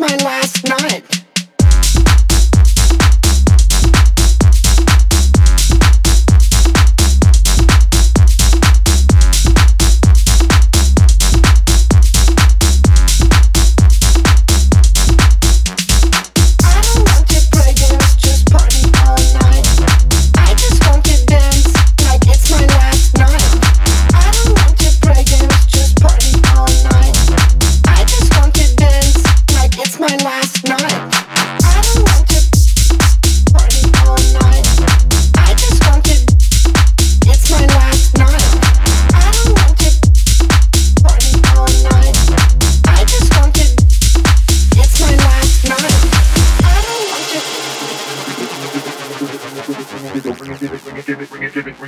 my last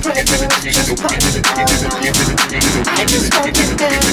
I just don't get down.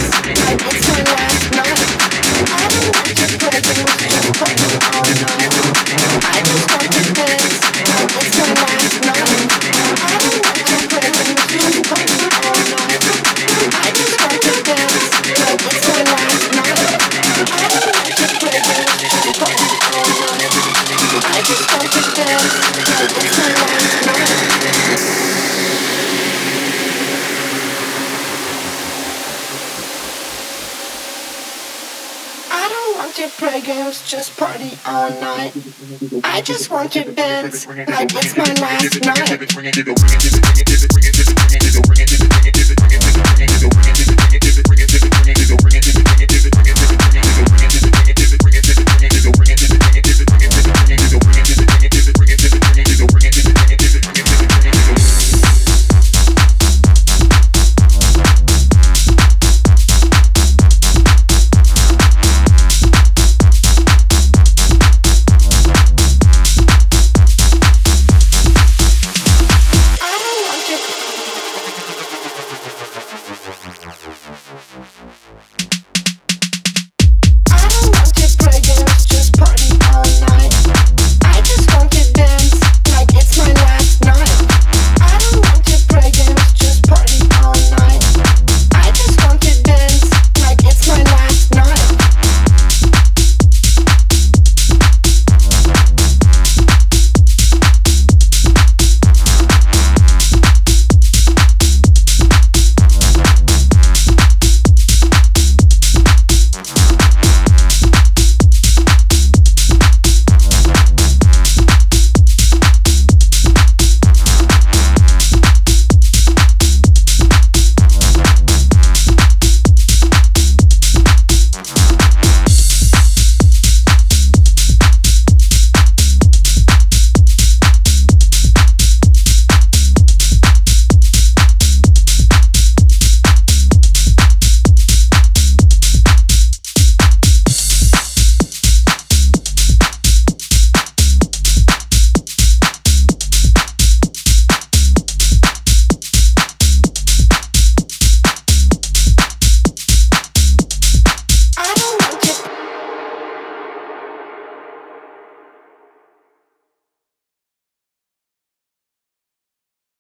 Just play games, just party all night. I just want to dance like it's my last night.